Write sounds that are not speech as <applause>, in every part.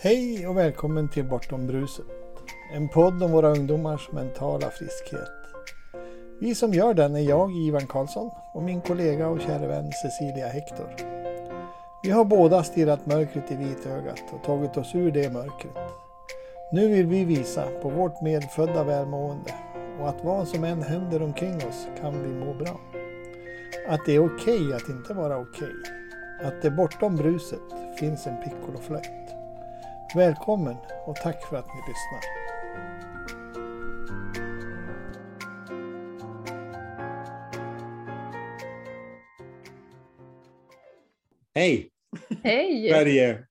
Hej och välkommen till Bortom bruset. En podd om våra ungdomars mentala friskhet. Vi som gör den är jag, Ivan Karlsson, och min kollega och kära vän Cecilia Hector. Vi har båda stirrat mörkret i vitögat och tagit oss ur det mörkret. Nu vill vi visa på vårt medfödda välmående och att vad som än händer omkring oss kan vi må bra. Att det är okej okay att inte vara okej. Okay. Att det bortom bruset finns en piccoloflöjt. Välkommen och tack för att ni lyssnar. Hej! Hej! Sverige!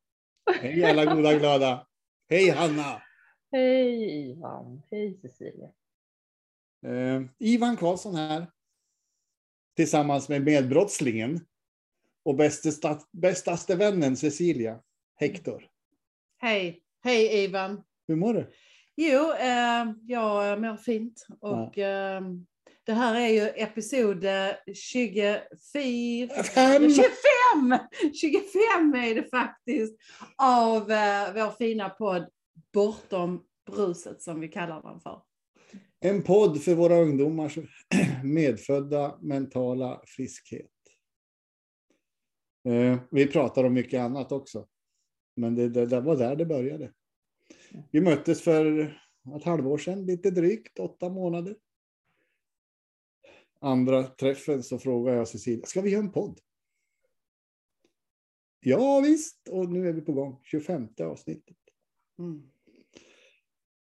Hej alla goda glada! Hej Hanna! Hej Ivan! Hej Cecilia! Eh, Ivan Karlsson här. Tillsammans med medbrottslingen och bästaste, bästaste vännen Cecilia Hector. Hej, hej Ivan. Hur mår du? Jo, eh, jag mår fint och ja. eh, det här är ju episod 24, 25! 25 är det faktiskt av eh, vår fina podd Bortom bruset som vi kallar den för. En podd för våra ungdomars <clears throat> medfödda mentala friskhet. Eh, vi pratar om mycket annat också. Men det, det, det, var där det började. Vi möttes för ett halvår sedan, lite drygt, åtta månader. Andra träffen så frågade jag Cecilia, ska vi göra en podd? Ja visst, och nu är vi på gång, 25 avsnittet. Mm.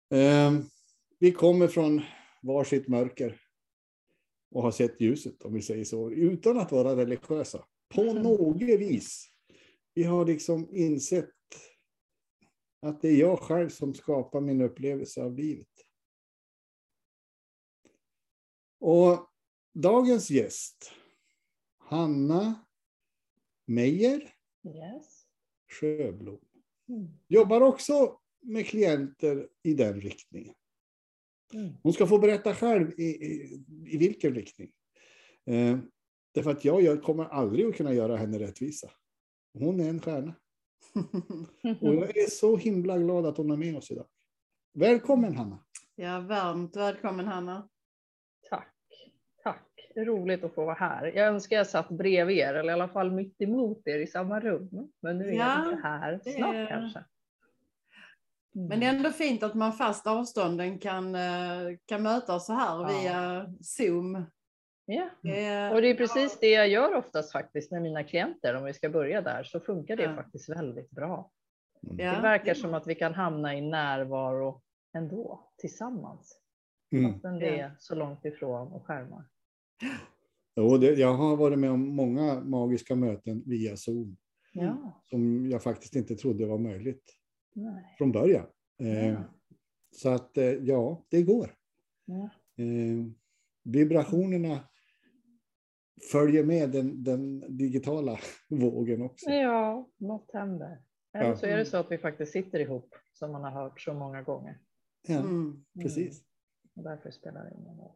Eh, vi kommer från varsitt mörker och har sett ljuset, om vi säger så, utan att vara religiösa. På mm. något vis. Vi har liksom insett att det är jag själv som skapar min upplevelse av livet. Och dagens gäst, Hanna Meijer yes. Sjöblom, mm. jobbar också med klienter i den riktningen. Mm. Hon ska få berätta själv i, i, i vilken riktning. Eh, därför att jag, jag kommer aldrig att kunna göra henne rättvisa. Hon är en stjärna. Och jag är så himla glad att hon är med oss idag. Välkommen Hanna! Ja, varmt välkommen Hanna! Tack, tack! Roligt att få vara här. Jag önskar jag satt bredvid er, eller i alla fall mitt emot er i samma rum. Men nu är ja, jag inte här. Snart är... kanske. Men det är ändå fint att man fast avstånden kan, eh, kan mötas så här ja. via Zoom. Ja, mm. och det är precis det jag gör oftast faktiskt med mina klienter. Om vi ska börja där så funkar det ja. faktiskt väldigt bra. Mm. Det verkar som att vi kan hamna i närvaro ändå tillsammans. Mm. Fastän det är så långt ifrån och skärmar. Jo, det, jag har varit med om många magiska möten via Zoom. Ja. Som jag faktiskt inte trodde var möjligt. Nej. Från början. Eh, så att eh, ja, det går. Ja. Eh, vibrationerna följer med den, den digitala <laughs> vågen också. Ja, något händer. Eller ja. så är det så att vi faktiskt sitter ihop som man har hört så många gånger. Ja, mm. precis. Och därför spelar det ingen roll.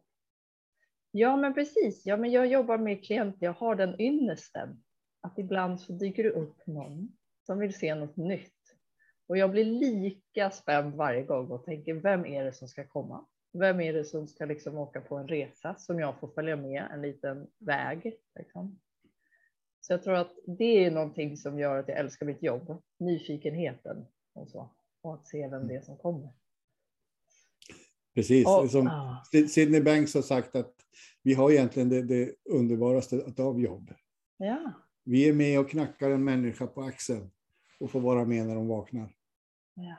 Ja, men precis. Ja, men jag jobbar med klienter. Jag har den ynnesten att ibland så dyker det upp någon som vill se något nytt. Och jag blir lika spänd varje gång och tänker vem är det som ska komma? Vem är det som ska liksom åka på en resa som jag får följa med en liten väg? Liksom. Så jag tror att det är någonting som gör att jag älskar mitt jobb. Nyfikenheten och så. Och att se vem det är som kommer. Precis, och, som ah. Sidney Banks har sagt att vi har egentligen det, det underbaraste av jobb. Ja. Vi är med och knackar en människa på axeln och får vara med när de vaknar. Ja.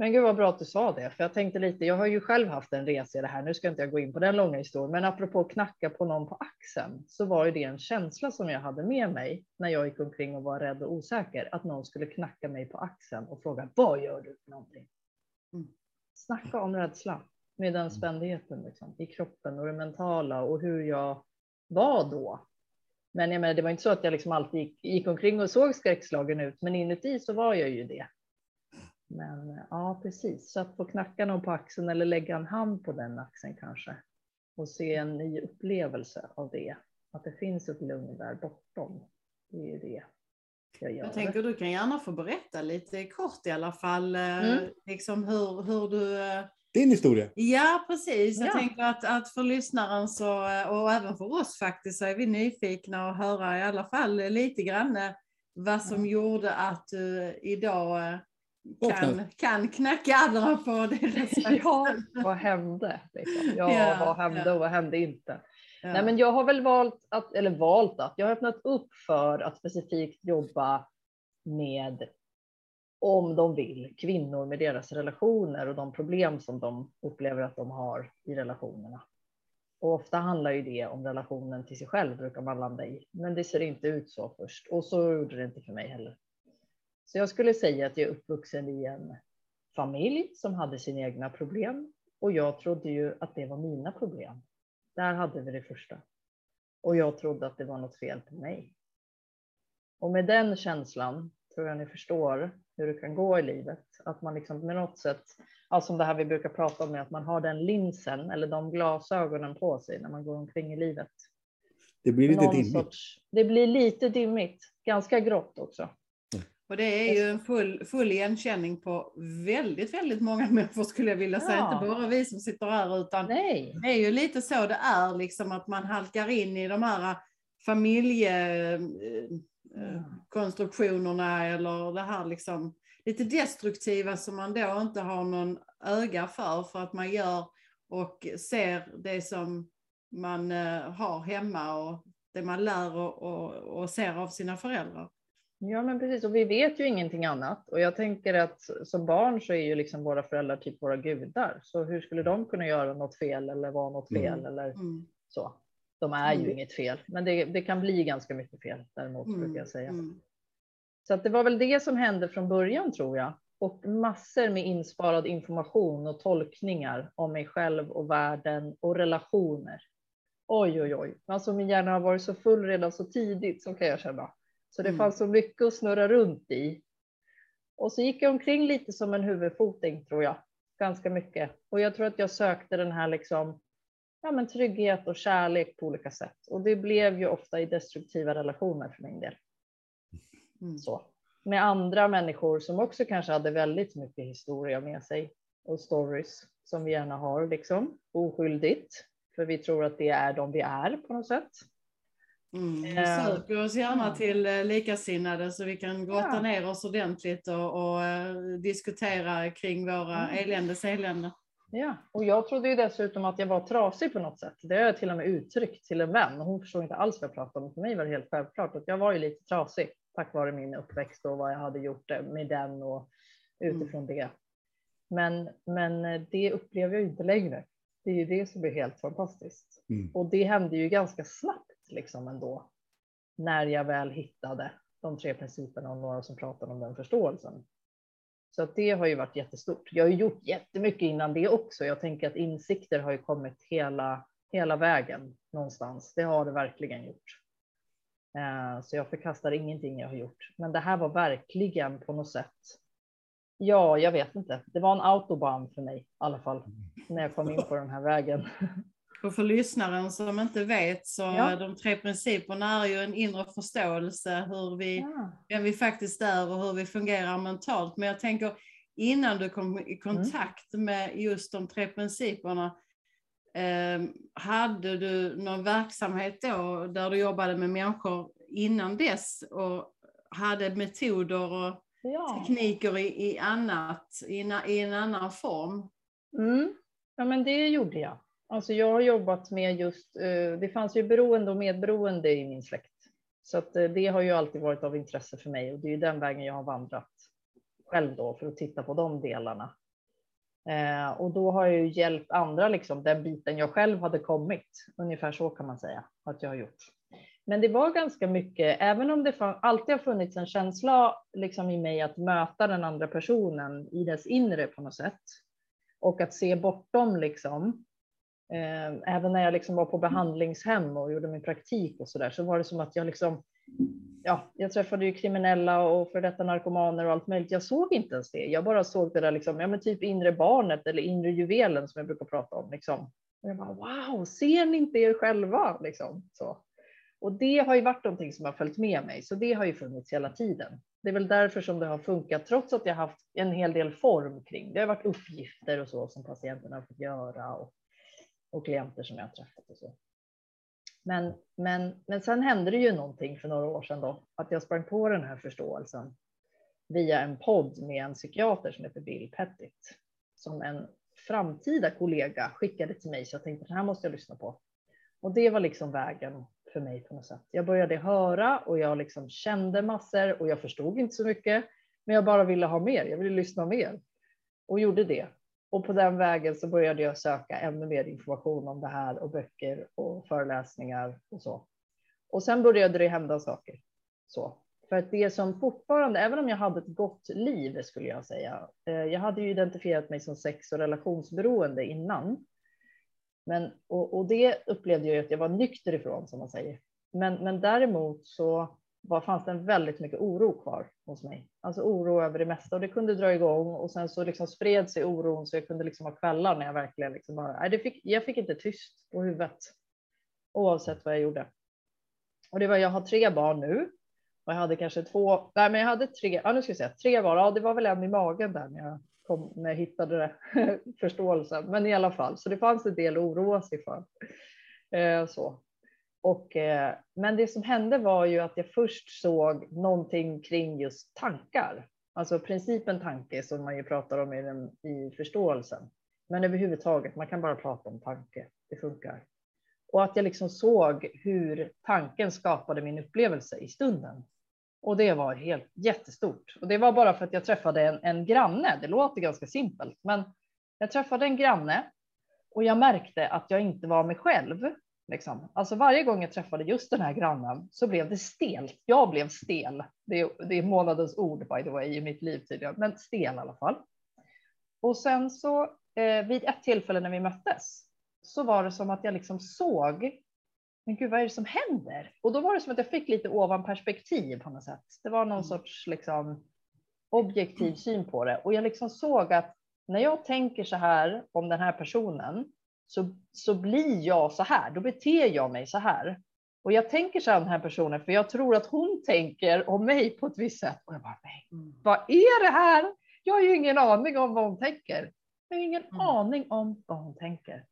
Men gud vad bra att du sa det, för jag tänkte lite, jag har ju själv haft en resa i det här, nu ska inte jag gå in på den långa historien, men apropå knacka på någon på axeln, så var ju det en känsla som jag hade med mig när jag gick omkring och var rädd och osäker, att någon skulle knacka mig på axeln och fråga, vad gör du för någonting? Mm. Snacka om rädsla med den spändheten liksom, i kroppen och det mentala och hur jag var då. Men jag menar, det var inte så att jag liksom alltid gick, gick omkring och såg skräckslagen ut, men inuti så var jag ju det. Men ja, precis. Så att få knacka någon på axeln eller lägga en hand på den axeln kanske och se en ny upplevelse av det. Att det finns ett lugn där bortom. Det är det. jag gör Jag tänker du kan gärna få berätta lite kort i alla fall, eh, Mm. liksom hur, hur du... eh, Din historia. Ja, precis. Jag Ja. tänker att, att för lyssnaren så, eh, och även för oss faktiskt, så är vi nyfikna att höra i alla fall lite grann vad som gjorde att du idag kan, kan knacka andra på deras <laughs> Ja, vad hände? Liksom? Ja, Ja, vad hände ja. och vad hände inte? Ja. Nej, men jag har väl valt att, eller valt att, jag har öppnat upp för att specifikt jobba med, om de vill, kvinnor med deras relationer och de problem som de upplever att de har i relationerna. Och ofta handlar ju det om relationen till sig själv brukar man landa i, men det ser inte ut så först och så gjorde det inte för mig heller. Så jag skulle säga att jag är uppvuxen i en familj som hade sina egna problem och jag trodde ju att det var mina problem. Där hade vi det första. Och jag trodde att det var något fel på mig. Och med den känslan tror jag ni förstår hur det kan gå i livet. Att man liksom med något sätt, ja, som det här vi brukar prata om, är att man har den linsen eller de glasögonen på sig när man går omkring i livet. Det blir lite Någon dimmigt. sorts, det blir lite dimmigt, ganska grått också. Och det är ju en full, full igenkänning på väldigt, väldigt många <laughs> människor skulle jag vilja säga. Ja. Inte bara vi som sitter här utan Nej, det är ju lite så det är, liksom att man halkar in i de här familjekonstruktionerna eller det här liksom lite destruktiva som man då inte har någon öga för, för att man gör och ser det som man eh, har hemma och det man lär och, och, och ser av sina föräldrar. Ja, men precis. Och vi vet ju ingenting annat. Och jag tänker att som barn så är ju liksom våra föräldrar typ våra gudar. Så hur skulle de kunna göra något fel eller vara något fel Mm. eller Mm. så? De är ju Mm. inget fel, men det, det kan bli ganska mycket fel däremot Mm. brukar jag säga. Mm. Så att det var väl det som hände från början tror jag. Och massor med insparad information och tolkningar om mig själv och världen och relationer. Oj, oj, oj. Alltså min hjärna har varit så full redan så tidigt, så kan jag känna. Så det Mm. fanns så mycket att snurra runt i. Och så gick jag omkring lite som en huvudfoting tror jag. Ganska mycket. Och jag tror att jag sökte den här liksom, ja, men trygghet och kärlek på olika sätt. Och det blev ju ofta i destruktiva relationer för min del Mm. så. Med andra människor som också kanske hade väldigt mycket historia med sig och stories som vi gärna har liksom oskyldigt. För vi tror att det är de vi är på något sätt. Mm. Vi Eh, söker oss gärna till eh, likasinnade så vi kan grotta Ja. ner oss ordentligt och, och eh, diskutera kring våra Mm. eländes elände. Ja, och jag trodde ju dessutom att jag var trasig på något sätt. Det har jag till och med uttryckt till en vän. Hon förstod inte alls vad jag pratade om. För mig var det helt självklart att jag var ju lite trasig tack vare min uppväxt och vad jag hade gjort med den och utifrån det. Men, men det upplever jag inte längre. Det är ju det som är helt fantastiskt. Mm. Och det hände ju ganska snabbt liksom ändå. När jag väl hittade de tre principerna och några som pratade om den förståelsen. Så att det har ju varit jättestort. Jag har ju gjort jättemycket innan det också. Jag tänker att insikter har ju kommit hela, hela vägen någonstans. Det har det verkligen gjort. Eh, så jag förkastar ingenting jag har gjort. Men det här var verkligen på något sätt. Ja, jag vet inte. Det var en autobahn för mig i alla fall. När jag kom in på den här vägen. <laughs> Och för lyssnaren som inte vet så Ja. de tre principerna är ju en inre förståelse hur vi, Ja. vem vi faktiskt är och hur vi fungerar mentalt. Men jag tänker innan du kom i kontakt med just de tre principerna eh, hade du någon verksamhet då där du jobbade med människor innan dess och hade metoder och Ja. tekniker i, i annat, i, en- i en annan form? Mm. Ja, men det gjorde jag. Alltså jag har jobbat med just, eh, det fanns ju beroende och medberoende i min släkt. Så att eh, det har ju alltid varit av intresse för mig och det är ju den vägen jag har vandrat själv då för att titta på de delarna. Eh, och då har jag ju hjälpt andra, liksom den biten jag själv hade kommit. Ungefär så kan man säga att jag har gjort. Men det var ganska mycket, även om det alltid har funnits en känsla liksom i mig att möta den andra personen i dess inre på något sätt. Och att se bortom liksom. Eh, även när jag liksom var på behandlingshem och gjorde min praktik och så där så var det som att jag liksom. Ja, jag träffade ju kriminella och för detta narkomaner och allt möjligt. Jag såg inte ens det. Jag bara såg det där liksom, ja men typ inre barnet eller inre juvelen som jag brukar prata om liksom. Och jag bara wow, ser ni inte er själva liksom så. Och det har ju varit någonting som har följt med mig, så det har ju funnits hela tiden. Det är väl därför som det har funkat, trots att jag haft en hel del form kring. Det har varit uppgifter och så som patienterna har fått göra och, och klienter som jag har träffat och så. Men, men, men sen hände det ju någonting för några år sedan då, att jag sprang på den här förståelsen via en podd med en psykiater som heter Bill Pettit, som en framtida kollega skickade till mig, så jag tänkte den här måste jag lyssna på. Och det var liksom vägen för mig på något sätt. Jag började höra och jag liksom kände massor och jag förstod inte så mycket, men jag bara ville ha mer. Jag ville lyssna mer och gjorde det. Och på den vägen så började jag söka ännu mer information om det här och böcker och föreläsningar och så. Och sen började det hända saker. Så. För att det som fortfarande, även om jag hade ett gott liv skulle jag säga. Eh, jag hade ju identifierat mig som sex och relationsberoende innan. Men, och, och det upplevde jag att jag var nykter ifrån som man säger. Men, men däremot så var, fanns det en väldigt mycket oro kvar hos mig. Alltså oro över det mesta och det kunde dra igång och sen så liksom spred sig oron så jag kunde liksom ha kvällar när jag verkligen liksom bara, nej, det fick, jag fick inte tyst på huvudet oavsett vad jag gjorde. Och det var, jag har tre barn nu och jag hade kanske två, nej men jag hade tre, ja nu ska jag säga tre var, ja det var väl en i magen där när jag kom, när jag hittade det, <laughs> förståelsen, men i alla fall, så det fanns en del att oroa sig för. Eh, så. Och, eh, men det som hände var ju att jag först såg någonting kring just tankar, alltså principen tanke som man ju pratar om i, den, i förståelsen. Men överhuvudtaget, man kan bara prata om tanke, det funkar. Och att jag liksom såg hur tanken skapade min upplevelse i stunden. Och det var helt jättestort. Och det var bara för att jag träffade en, en granne. Det låter ganska simpelt, men jag träffade en granne och jag märkte att jag inte var mig själv. Liksom. Alltså varje gång jag träffade just den här grannen så blev det stelt. Jag blev stel. Det är, det är månadens ord by the way i mitt liv tidigare, men stel i alla fall. Och sen så eh, vid ett tillfälle när vi möttes så var det som att jag liksom såg men gud, vad är det som händer? Och då var det som att jag fick lite ovanperspektiv på något sätt. Det var någon mm. sorts liksom, objektiv syn på det. Och jag liksom såg att när jag tänker så här om den här personen så, så blir jag så här. Då beter jag mig så här. Och jag tänker så här om den här personen för jag tror att hon tänker om mig på ett visst sätt. Och jag bara, nej, mm. vad är det här? Jag har ju ingen aning om vad hon tänker. Jag har ingen mm. aning om vad hon tänker.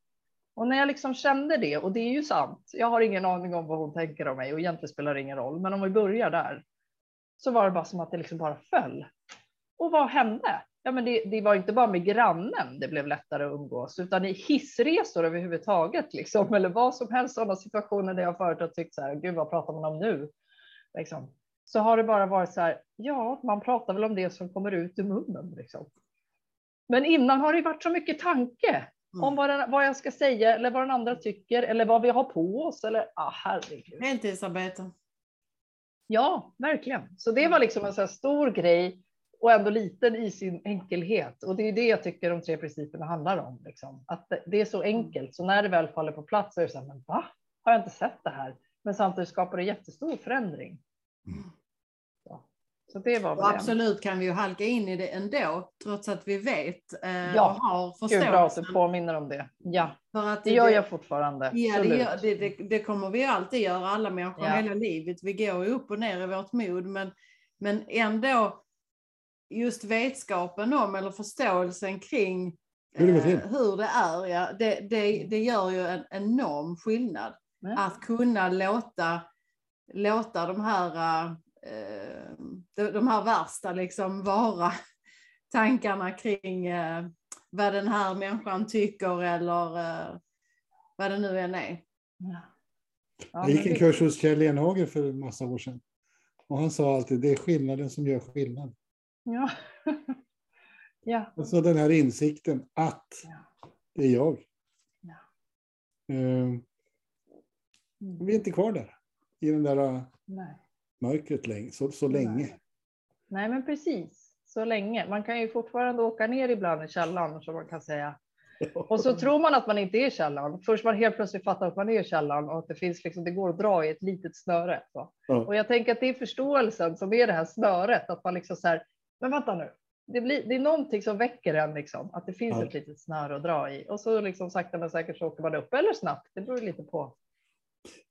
Och när jag liksom kände det, och det är ju sant, jag har ingen aning om vad hon tänker om mig och egentligen spelar det ingen roll, men om vi börjar där så var det bara som att det liksom bara föll. Och vad hände? Ja, men det, det var inte bara med grannen det blev lättare att umgås, utan i hissresor överhuvudtaget, liksom, eller vad som helst, sådana situationer där jag förut har tyckt så här, gud vad pratar man om nu? Liksom. Så har det bara varit så här, ja, man pratar väl om det som kommer ut ur munnen. Liksom. Men innan har det varit så mycket tanke Mm. Om vad, den, vad jag ska säga eller vad den andra tycker eller vad vi har på oss. Eller, ah, herregud. Heltidsarbete. Ja, verkligen. Så det var liksom en så stor grej och ändå liten i sin enkelhet. Och det är det jag tycker de tre principerna handlar om. Liksom. Att det är så enkelt, så när det väl faller på plats så är det så här, men va? Har jag inte sett det här? Men samtidigt skapar det jättestor förändring. Mm. Så det var och absolut kan vi ju halka in i det ändå, trots att vi vet eh, ja. och har förståelse. Gud bra att du påminner om det. Ja, För att det, det gör jag fortfarande. Ja, det, gör, det, det, kommer vi alltid göra, alla människor ja. hela livet. Vi går upp och ner i vårt mod, men, men ändå just vetskapen om eller förståelsen kring hur det, eh, hur det är, ja, det, det, det gör ju en enorm skillnad. Mm. Att kunna låta, låta de här Eh, de här värsta liksom vara <laughs> tankarna kring eh, vad den här människan tycker eller vad det nu än är. Ja. jag gick en kurs hos Kjell Enhager för en massa år sedan. Och han sa alltid, det är skillnaden som gör skillnad. Ja. <laughs> ja. Och så den här insikten att ja. det är jag. Ja. Uh, vi är inte kvar där. I den där Nej mörkret länge, så, så länge. Nej. men precis. Så länge. Man kan ju fortfarande åka ner ibland i källaren, som man kan säga. <laughs> Och så tror man att man inte är i källaren. Först man helt plötsligt fattar att man är i källaren och att det finns liksom, det går att dra i ett litet snöre. Ja. Och jag tänker att det är förståelsen som är det här snöret, att man liksom så här, men vänta nu, det, blir, det är någonting som väcker en, liksom, att det finns ja. ett litet snöre att dra i. Och så liksom sakta men säkert så åker man upp, eller snabbt, det beror lite på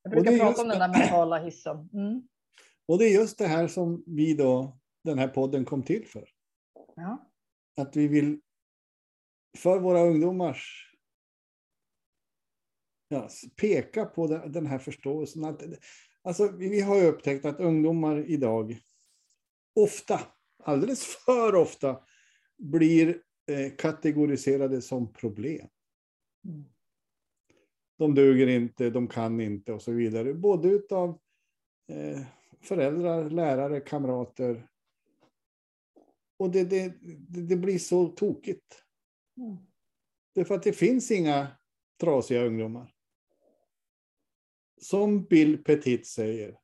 Jag brukar prata om den där mentala hissen. Mm. Och det är just det här som vi då, den här podden kom till för. Ja. Att vi vill för våra ungdomars ja, peka på den här förståelsen. Att, alltså, vi har ju upptäckt att ungdomar idag ofta, alldeles för ofta, blir eh, kategoriserade som problem. Mm. De duger inte, de kan inte och så vidare. Både utav eh, föräldrar, lärare, kamrater. Och det, det, det blir så tokigt. Mm. Det är för att det finns inga trasiga ungdomar. Som Bill Petit säger.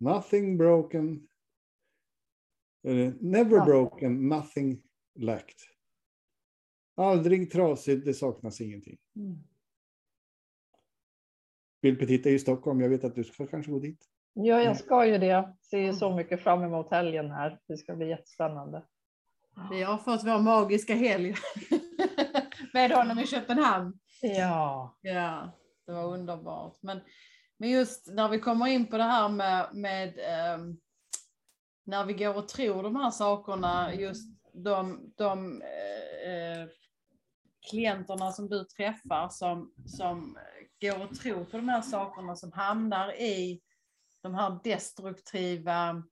Nothing broken. Never ja. broken, nothing lacked. Aldrig trasigt, det saknas ingenting. Mm. Bill Petit är i Stockholm. Jag vet att du ska kanske gå dit. Ja, jag ska ju det. Ser så mycket fram emot helgen här. Det ska bli jättespännande. Vi har fått vår magiska helg <laughs> med honom i Köpenhamn. Ja. Ja, det var underbart. Men, men just när vi kommer in på det här med, med eh, när vi går och tror de här sakerna, just de, de eh, klienterna som du träffar som, som går och tror på de här sakerna, som hamnar i de här destruktiva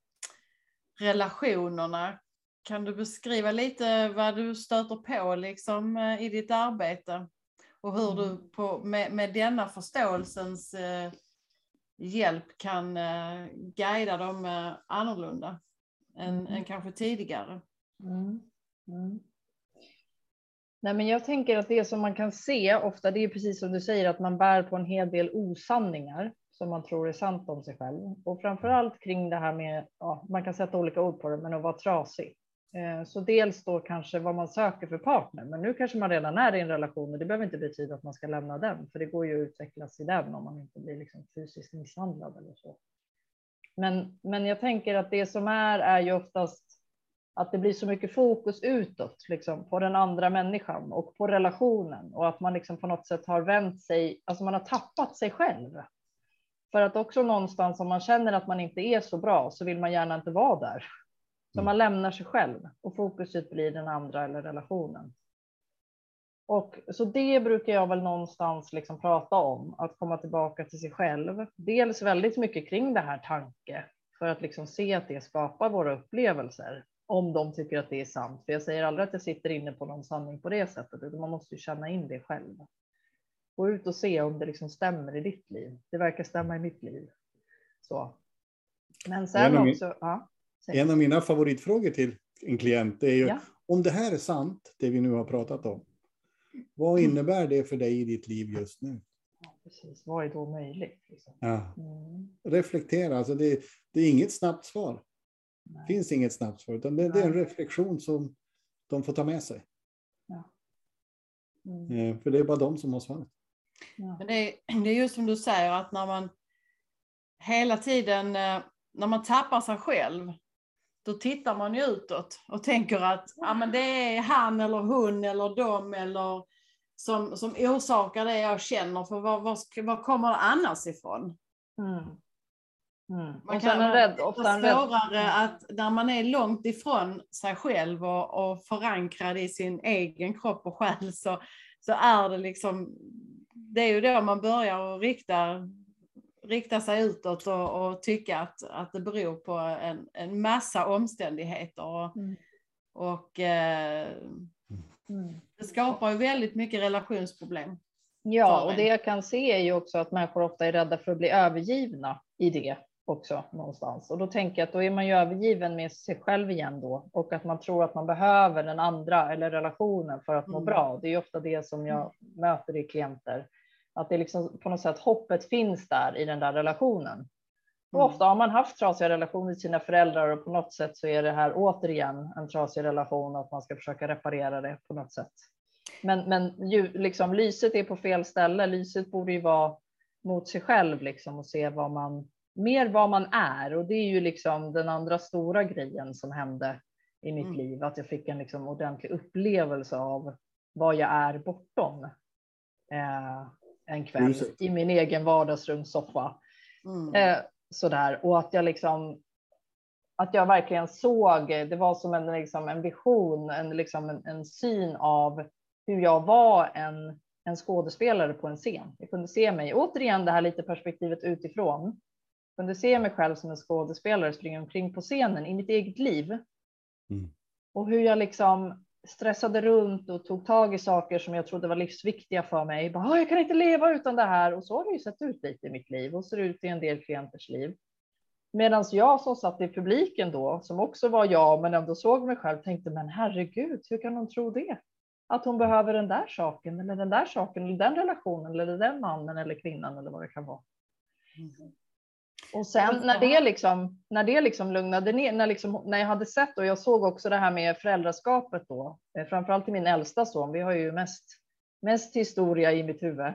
relationerna. Kan du beskriva lite vad du stöter på liksom, eh, i ditt arbete? Och hur du mm. på, med, med denna förståelsens eh, hjälp kan eh, guida dem eh, annorlunda än, mm. än kanske tidigare. Mm. Mm. Nej, men jag tänker att det som man kan se ofta, det är precis som du säger, att man bär på en hel del osanningar som man tror är sant om sig själv. Och framför allt kring det här med, ja, man kan sätta olika ord på det, men att vara trasig. Eh, så dels då kanske vad man söker för partner, men nu kanske man redan är i en relation och det behöver inte betyda att man ska lämna den, för det går ju att utvecklas i den om man inte blir liksom fysiskt misshandlad eller så. Men, men jag tänker att det som är är ju oftast att det blir så mycket fokus utåt liksom, på den andra människan och på relationen och att man liksom på något sätt har vänt sig, alltså man har tappat sig själv. För att också någonstans om man känner att man inte är så bra så vill man gärna inte vara där. Så man lämnar sig själv och fokuset blir den andra eller relationen. Och så det brukar jag väl någonstans liksom prata om, att komma tillbaka till sig själv. Dels väldigt mycket kring det här tanke för att liksom se att det skapar våra upplevelser om de tycker att det är sant. För jag säger aldrig att jag sitter inne på någon sanning på det sättet, utan man måste ju känna in det själv. Gå ut och se om det liksom stämmer i ditt liv. Det verkar stämma i mitt liv. Så. Men sen en också. Min, ja, en av mina favoritfrågor till en klient är ju ja. om det här är sant, det vi nu har pratat om. Vad mm. innebär det för dig i ditt liv just nu? Ja, precis. Vad är då möjligt? Liksom? Ja. Mm. Reflektera, alltså det, det är inget snabbt svar. Det finns inget snabbt svar, utan det, det, är en reflektion som de får ta med sig. Ja. Mm. Eh, för det är bara de som har svaret. Ja. det, är, det är just som du säger att när man hela tiden, eh, när man tappar sig själv, då tittar man ju utåt och tänker att ja, men det är han eller hon eller de eller som, som orsakar det jag känner, för var, var, var kommer det annars ifrån? Mm. Mm. Man kan rädd, ofta en svårare rädd. att när man är långt ifrån sig själv och, och förankrad i sin egen kropp och själ så, så är det liksom, det är ju då man börjar att rikta, rikta sig utåt och, och tycka att, att det beror på en, en massa omständigheter. Och, mm. och eh, mm. det skapar ju väldigt mycket relationsproblem. Ja, och det jag kan se är ju också att människor ofta är rädda för att bli övergivna i det också någonstans. Och då tänker jag att då är man ju övergiven med sig själv igen då och att man tror att man behöver den andra eller relationen för att må mm. bra. Det är ju ofta det som jag möter i klienter. Att det liksom på något sätt hoppet finns där i den där relationen. Och mm. ofta har man haft trasiga relationer till sina föräldrar och på något sätt så är det här återigen en trasig relation och att man ska försöka reparera det på något sätt. Men, men ju, liksom, lyset är på fel ställe. Lyset borde ju vara mot sig själv liksom och se vad man mer vad man är och det är ju liksom den andra stora grejen som hände i mitt mm. liv, att jag fick en liksom ordentlig upplevelse av vad jag är bortom. Eh, en kväll i min egen vardagsrumssoffa. Mm. Eh, sådär och att jag liksom att jag verkligen såg, det var som en, liksom, en vision, en, liksom, en, en syn av hur jag var en, en skådespelare på en scen. Jag kunde se mig, återigen det här lite perspektivet utifrån, jag kunde se mig själv som en skådespelare springa omkring på scenen i mitt eget liv. Mm. Och hur jag liksom stressade runt och tog tag i saker som jag trodde var livsviktiga för mig. Bara, ah, jag kan inte leva utan det här. Och så har det ju sett ut lite i mitt liv och ser ut i en del klienters liv. Medan jag som satt i publiken då, som också var jag, men ändå såg mig själv, tänkte men herregud, hur kan hon tro det? Att hon behöver den där saken eller den där saken eller den relationen eller den mannen eller kvinnan eller vad det kan vara. Mm. Och sen när det liksom, när det liksom lugnade ner, när, liksom, när jag hade sett och jag såg också det här med föräldraskapet då, eh, framförallt till min äldsta son, vi har ju mest, mest historia i mitt huvud.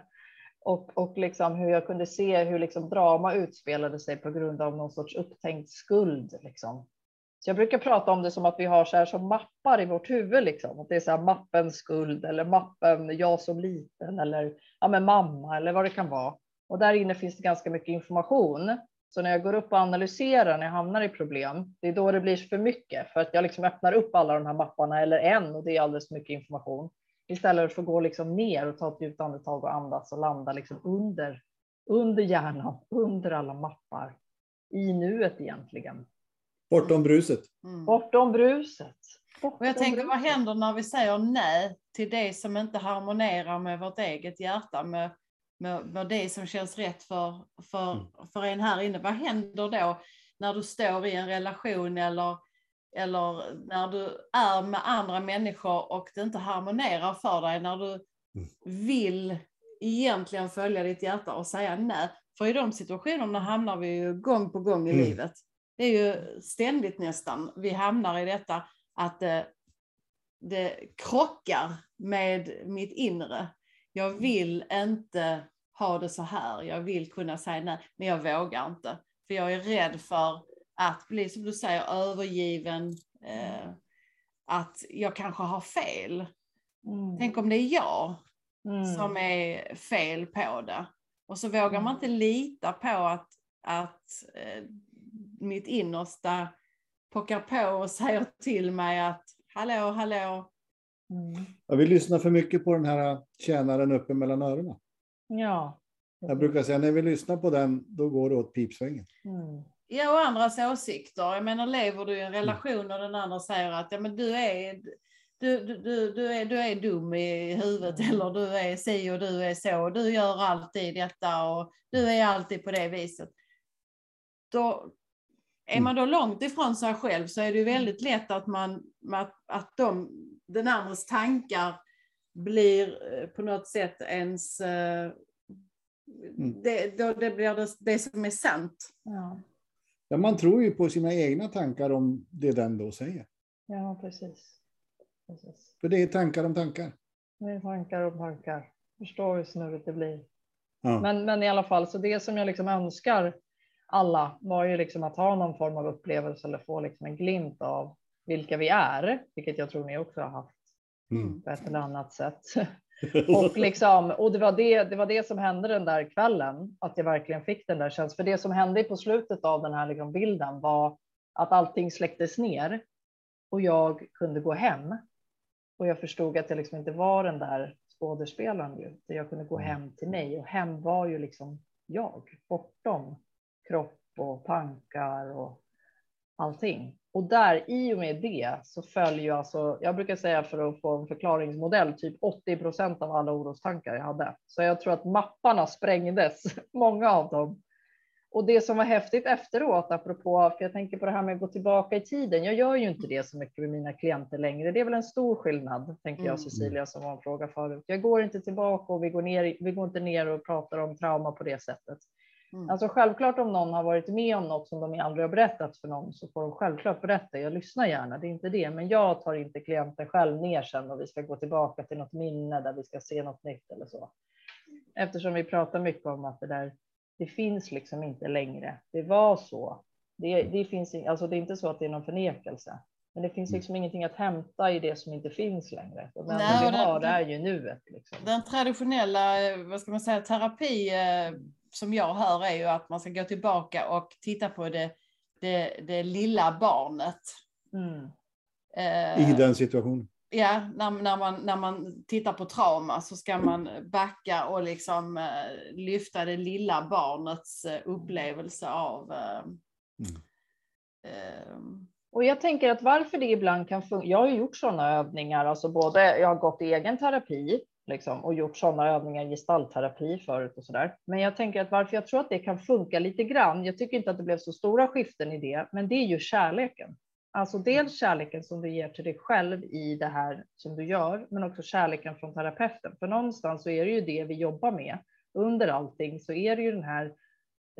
Och, och liksom hur jag kunde se hur liksom drama utspelade sig på grund av någon sorts upptänkt skuld. Liksom. Så jag brukar prata om det som att vi har så här som mappar i vårt huvud, liksom. att det är så här mappen skuld eller mappen jag som liten eller ja, men mamma eller vad det kan vara. Och där inne finns det ganska mycket information. Så när jag går upp och analyserar när jag hamnar i problem, det är då det blir för mycket för att jag liksom öppnar upp alla de här mapparna eller en och det är alldeles för mycket information. Istället för att gå liksom ner och ta ett djupt andetag och andas och landa liksom under, under hjärnan, under alla mappar. I nuet egentligen. Bortom bruset. Mm. Bortom bruset. Bortom och jag tänker, vad händer när vi säger nej till det som inte harmonerar med vårt eget hjärta, med, med, med det som känns rätt för, för, mm. för en här inne? Vad händer då när du står i en relation eller eller när du är med andra människor och det inte harmonerar för dig, när du mm. vill egentligen följa ditt hjärta och säga nej. För i de situationerna hamnar vi ju gång på gång i mm. livet. Det är ju ständigt nästan vi hamnar i detta att det, det krockar med mitt inre. Jag vill inte ha det så här. Jag vill kunna säga nej, men jag vågar inte. För jag är rädd för att bli, som du säger, övergiven. Eh, att jag kanske har fel. Mm. Tänk om det är jag mm. som är fel på det. Och så vågar man mm. inte lita på att, att eh, mitt innersta pockar på och <laughs> säger till mig att hallå, hallå. Mm. Ja, vi lyssnar för mycket på den här tjänaren uppe mellan öronen. Ja. Jag brukar säga när vi lyssnar på den, då går det åt pipsvängen. Mm. Ja, och andras åsikter. Jag menar, lever du i en relation och den andra säger att ja, men du, är, du, du, du, du, är, du är dum i huvudet mm. eller du är si och du är så och du gör alltid detta och du är alltid på det viset. Då, är man då långt ifrån sig själv så är det ju väldigt lätt att, man, att, att de, den andres tankar blir eh, på något sätt ens... Eh, mm. Det, då, det blir det, det som är sant. Ja. Ja, man tror ju på sina egna tankar om det den då säger. Ja, precis. precis. För det är tankar om tankar. Det är tankar om tankar. Förstår hur snurrigt det blir. Ja. Men, men i alla fall, så det som jag liksom önskar alla var ju liksom att ha någon form av upplevelse eller få liksom en glimt av vilka vi är, vilket jag tror ni också har haft mm. på ett eller annat sätt. <laughs> Och, liksom, och det, var det, det var det som hände den där kvällen, att jag verkligen fick den där känslan. För det som hände på slutet av den här liksom bilden var att allting släcktes ner och jag kunde gå hem. Och jag förstod att jag liksom inte var den där skådespelaren. Ju. Jag kunde gå mm. hem till mig och hem var ju liksom jag, bortom kropp och tankar och allting. Och där i och med det så följer alltså, jag brukar säga för att få en förklaringsmodell, typ 80 procent av alla orostankar jag hade. Så jag tror att mapparna sprängdes, <laughs> många av dem. Och det som var häftigt efteråt, apropå, för jag tänker på det här med att gå tillbaka i tiden. Jag gör ju inte det så mycket med mina klienter längre. Det är väl en stor skillnad, tänker jag mm. Cecilia, som var en fråga förut. Jag går inte tillbaka och vi går, ner, vi går inte ner och pratar om trauma på det sättet. Mm. Alltså självklart om någon har varit med om något som de aldrig har berättat för någon så får de självklart berätta. Jag lyssnar gärna, det är inte det, men jag tar inte klienten själv ner sen och vi ska gå tillbaka till något minne där vi ska se något nytt eller så. Eftersom vi pratar mycket om att det där, det finns liksom inte längre. Det var så. Det, det finns, alltså det är inte så att det är någon förnekelse. Men det finns Mm. liksom ingenting att hämta i det som inte finns längre. Det Nej, enda vi det- har det- är ju nuet. Liksom. Den traditionella, eh, vad ska man säga, terapi eh, som jag hör är ju att man ska gå tillbaka och titta på det, det, det lilla barnet. Mm. Eh, I den situationen. Ja, när, när, man, när man tittar på trauma så ska man backa och liksom eh, lyfta det lilla barnets eh, upplevelse av eh, eh, Och jag tänker att varför det ibland kan funka. Jag har ju gjort sådana övningar, alltså både jag har gått i egen terapi liksom, och gjort sådana övningar gestaltterapi förut och sådär. Men jag tänker att varför jag tror att det kan funka lite grann. Jag tycker inte att det blev så stora skiften i det, men det är ju kärleken. Alltså dels kärleken som du ger till dig själv i det här som du gör, men också kärleken från terapeuten. För någonstans så är det ju det vi jobbar med. Under allting så är det ju den här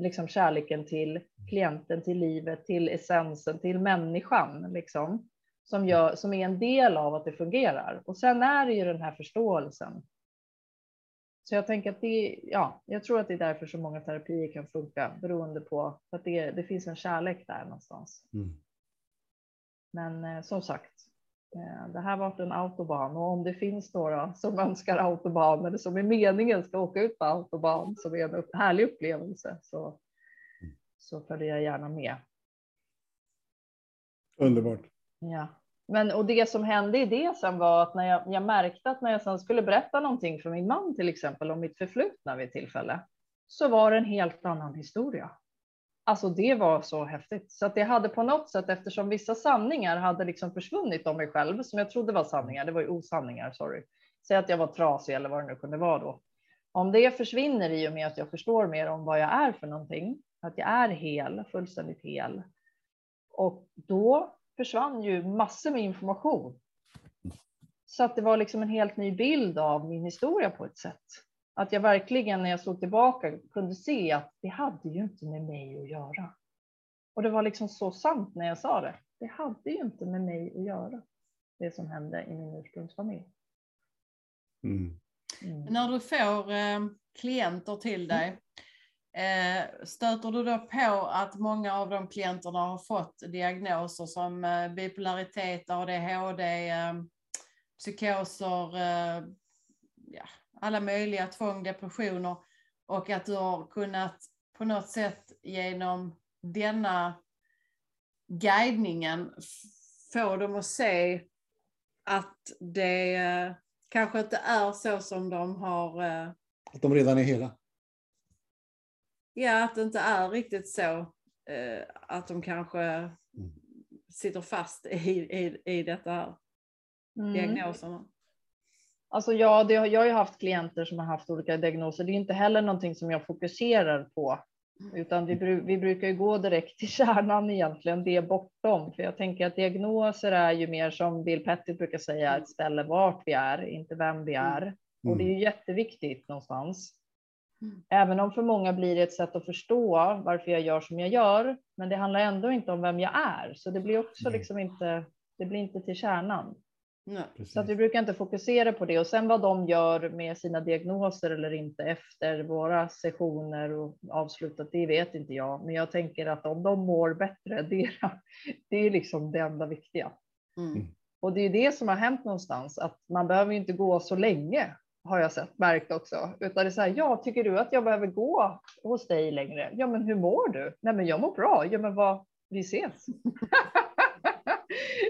liksom kärleken till klienten, till livet, till essensen, till människan, liksom, som, gör, som är en del av att det fungerar. Och sen är det ju den här förståelsen. Så jag tänker att det, ja, jag tror att det är därför så många terapier kan funka, beroende på att det, det finns en kärlek där någonstans. Mm. Men eh, som sagt, eh, det här varit en autobahn och om det finns några som önskar autobahn eller som i meningen ska åka ut på autobahn som är en upp, härlig upplevelse så, så följer jag gärna med. Underbart. Ja. Men och det som hände i det sen var att när jag, jag märkte att när jag sen skulle berätta någonting för min man till exempel om mitt förflutna vid ett tillfälle så var det en helt annan historia. Alltså det var så häftigt så att det hade på något sätt eftersom vissa sanningar hade liksom försvunnit om mig själv som jag trodde var sanningar. Det var ju osanningar, sorry. Säg att jag var trasig eller vad det nu kunde vara då. Om det försvinner i och med att jag förstår mer om vad jag är för någonting, att jag är hel, fullständigt hel. Och då försvann ju massor med information. Så att det var liksom en helt ny bild av min historia på ett sätt. Att jag verkligen när jag såg tillbaka kunde se att det hade ju inte med mig att göra. Och det var liksom så sant när jag sa det. Det hade ju inte med mig att göra. Det som hände i min ursprungsfamilj. Mm. Mm. När du får eh, klienter till dig, eh, Eh, stöter du då på att många av de klienterna har fått diagnoser som eh, bipolaritet, ADHD, eh, psykoser, ja, alla möjliga tvång, depressioner och att du har kunnat på något sätt genom denna guidningen få dem att se att det kanske inte är så som de har, Att de redan är hela ja att det inte är riktigt så eh, att de kanske Mm. sitter fast i, i, i detta här Mm. diagnoserna. Alltså ja, det, jag har ju haft klienter som har haft olika diagnoser. Det är inte heller någonting som jag fokuserar på, utan vi, bru, vi brukar ju gå direkt till <laughs> kärnan egentligen, det bortom. För jag tänker att diagnoser är ju mer som Bill Pettit brukar säga, ett ställe vart vi är, inte vem vi är. Och det är ju jätteviktigt någonstans. Mm. Även om för många blir det ett sätt att förstå varför jag gör som jag gör, men det handlar ändå inte om vem jag är, så det blir också Nej. liksom inte, det blir inte till kärnan. Nej. Så att vi brukar inte fokusera på det och sen vad de gör med sina diagnoser eller inte efter våra sessioner och avslutat, det vet inte jag. Men jag tänker att om de mår bättre, det är, <laughs> det är liksom det enda viktiga. Mm. Och det är det som har hänt någonstans, att man behöver inte gå så länge har jag sett märkt också, utan det är så här, ja, tycker du att jag behöver gå hos dig längre? Ja, men hur mår du? Nej, men jag mår bra. Ja, men vad, vi ses. <laughs>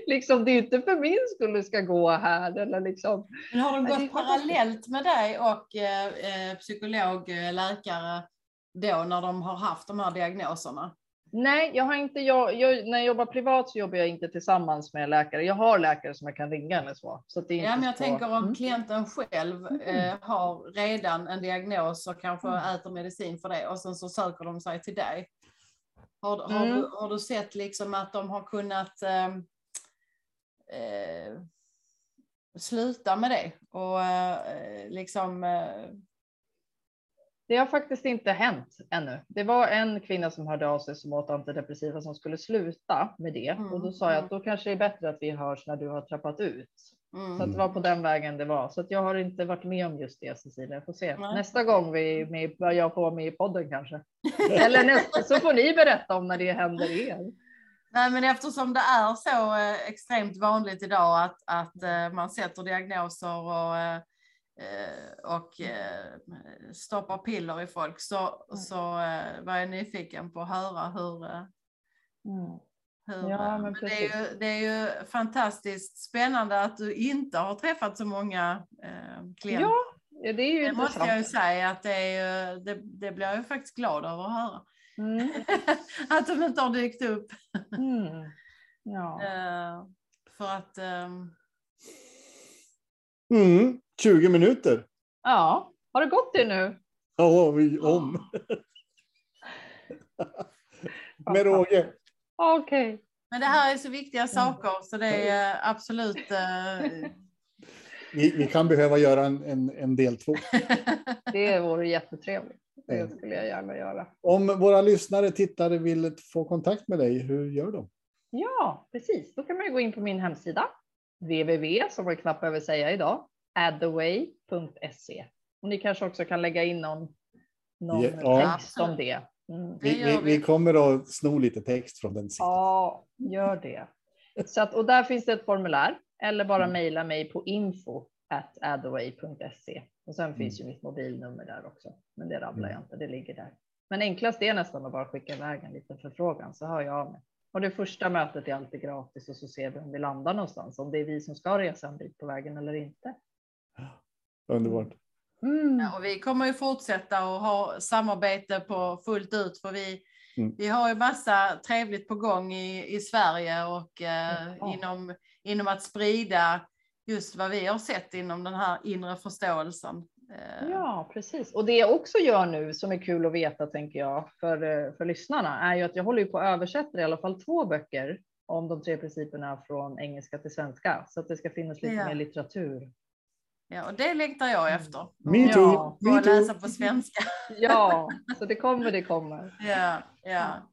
liksom, det är inte för min skull du ska gå här eller liksom. Men har de gått parallellt med dig och eh, eh, psykolog, eh, läkare då när de har haft de här diagnoserna? Nej, jag har inte, jag, jag, när jag jobbar privat så jobbar jag inte tillsammans med läkare. Jag har läkare som jag kan ringa eller så. så det är Ja, inte men jag så- tänker om Mm. klienten själv eh, har redan en diagnos och kanske Mm. äter medicin för det och sen så söker de sig till dig. Har, har, Mm. du, har du sett liksom att de har kunnat eh, eh, sluta med det och eh, liksom eh, Det har faktiskt inte hänt ännu. Det var en kvinna som hörde av sig som åt antidepressiva som skulle sluta med det. Mm, Och då sa jag mm. att då kanske det är bättre att vi hörs när du har trappat ut. mm. Så det var på den vägen det var. Så jag har inte varit med om just det Cecilia. Jag får se. Nej. Nästa gång vi är med, jag får vara med i podden kanske. Eller nästa så får ni berätta om när det händer er. Nej, men eftersom det är så eh, extremt vanligt idag att, att eh, man sätter diagnoser och, eh och eh, stoppar piller i folk så, så eh, var jag nyfiken på att höra hur, mm. hur ja, men, men det, är ju, det är ju fantastiskt spännande att du inte har träffat så många klienter. Ja, det är ju det måste jag ju säga att det, är, det, det blir jag ju faktiskt glad över att höra. Mm. <laughs> att de inte har dykt upp. Mm. Ja. För att... Um... Mm, 20 minuter. Ja, har det gått det nu? Ja, vi om. <laughs> Med råge. Okej. Okay. Men det här är så viktiga saker så det är absolut... Uh... <laughs> Vi, vi, kan behöva göra en, en, en del två. <laughs> det vore jättetrevligt. Det skulle jag gärna göra. Om våra lyssnare, tittare vill få kontakt med dig, hur gör de? Ja, precis. Då kan man gå in på min hemsida www, som jag knappt behöver säga idag, adtheway.se. Och ni kanske också kan lägga in någon, någon ja, text om det. Mm. Vi, vi, vi, kommer att sno lite text från den sidan. Ja, gör det. Så att, och där finns det ett formulär eller bara mm. mejla mig på info at adaway.se. Och sen mm. finns ju mitt mobilnummer där också, men det rabblar jag mm. inte, det ligger där. Men enklast är nästan att bara skicka iväg en liten förfrågan så hör jag av mig. Och det första mötet är alltid gratis och så ser vi om vi landar någonstans, om det är vi som ska resa en bit på vägen eller inte. <gasps> Underbart. Mm. Ja, och vi kommer ju fortsätta att ha samarbete på fullt ut för vi, mm. vi har ju massa trevligt på gång i, i Sverige och eh, ja. inom, inom att sprida just vad vi har sett inom den här inre förståelsen. Eh, ja, precis. Och det jag också gör nu som är kul att veta, tänker jag, för, eh, för lyssnarna, är ju att jag håller på att översätta i alla fall två böcker om de tre principerna från engelska till svenska, så att det ska finnas lite ja. mer litteratur. Ja, och det längtar jag mm. efter. Me too. Ja. Me too. läsa på svenska. <laughs> ja, så det kommer, det kommer. Ja, ja.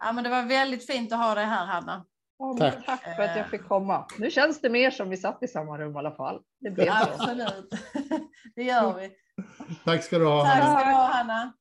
ja men det var väldigt fint att ha dig här, Hanna. Oh, tack. tack för att jag fick komma. Nu känns det mer som vi satt i samma rum i alla fall. Det blev Absolut, <laughs> det gör vi. Tack ska du ha. Tack ska du ha, Hanna.